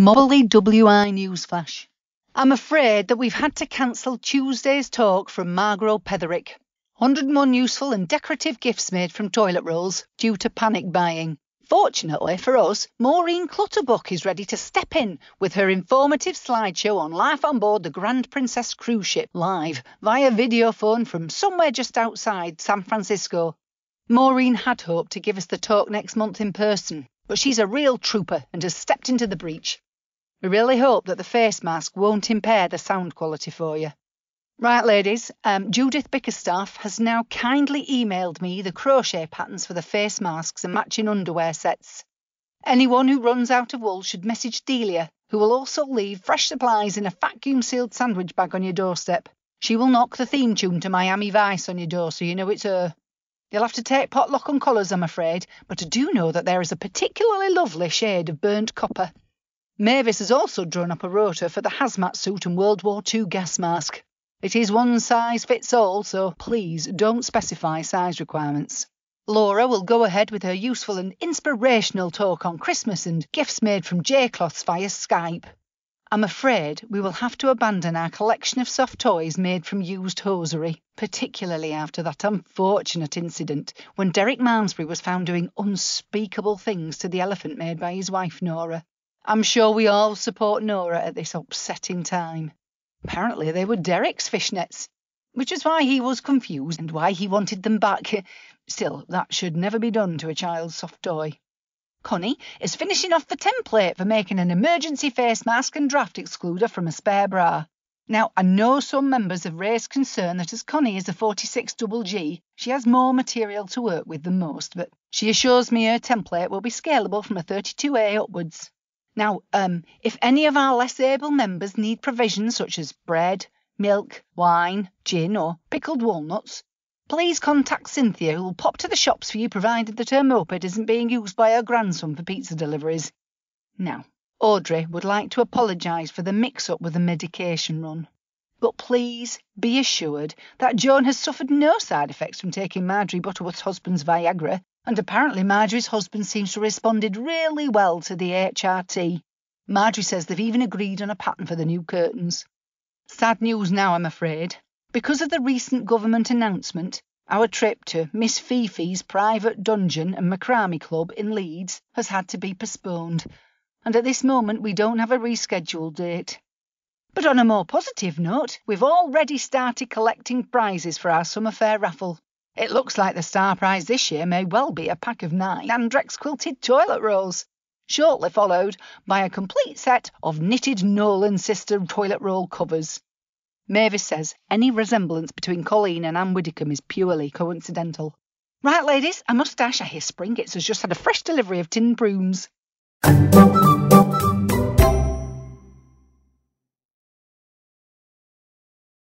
Mobley WI Newsflash. I'm afraid that we've had to cancel Tuesday's talk from Margot Petherick. 101 useful and decorative gifts made from toilet rolls due to panic buying. Fortunately for us, Maureen Clutterbuck is ready to step in with her informative slideshow on life on board the Grand Princess cruise ship live via video phone from somewhere just outside San Francisco. Maureen had hoped to give us the talk next month in person, but she's a real trooper and has stepped into the breach. We really hope that the face mask won't impair the sound quality for you. Right, ladies, um, Judith Bickerstaff has now kindly emailed me the crochet patterns for the face masks and matching underwear sets. Anyone who runs out of wool should message Delia, who will also leave fresh supplies in a vacuum sealed sandwich bag on your doorstep. She will knock the theme tune to Miami Vice on your door so you know it's her. You'll have to take potluck and colours, I'm afraid, but I do know that there is a particularly lovely shade of burnt copper. Mavis has also drawn up a rota for the hazmat suit and World War II gas mask. It is one size fits all, so please don't specify size requirements. Laura will go ahead with her useful and inspirational talk on Christmas and gifts made from J-cloths via Skype. I'm afraid we will have to abandon our collection of soft toys made from used hosiery, particularly after that unfortunate incident when Derek Malmesbury was found doing unspeakable things to the elephant made by his wife Nora. I'm sure we all support Nora at this upsetting time. Apparently, they were Derek's fishnets, which is why he was confused and why he wanted them back. Still, that should never be done to a child's soft toy. Connie is finishing off the template for making an emergency face mask and draft excluder from a spare bra. Now, I know some members have raised concern that as Connie is a 46 double G, she has more material to work with than most, but she assures me her template will be scalable from a 32A upwards. Now, um, if any of our less able members need provisions such as bread, milk, wine, gin, or pickled walnuts, please contact Cynthia, who will pop to the shops for you provided that her moped isn't being used by her grandson for pizza deliveries. Now, Audrey would like to apologise for the mix up with the medication run. But please be assured that Joan has suffered no side effects from taking Marjorie Butterworth's husband's Viagra, and apparently Marjorie's husband seems to have responded really well to the HRT. Marjorie says they've even agreed on a pattern for the new curtains. Sad news now, I'm afraid. Because of the recent government announcement, our trip to Miss Fifi's private dungeon and macrame club in Leeds has had to be postponed, and at this moment we don't have a rescheduled date. But on a more positive note, we've already started collecting prizes for our summer fair raffle. It looks like the star prize this year may well be a pack of nine Andrex quilted toilet rolls, shortly followed by a complete set of knitted Nolan sister toilet roll covers. Mavis says any resemblance between Coleen and Ann Widdecombe is purely coincidental. Right, ladies, a moustache, I hear has just had a fresh delivery of tin prunes.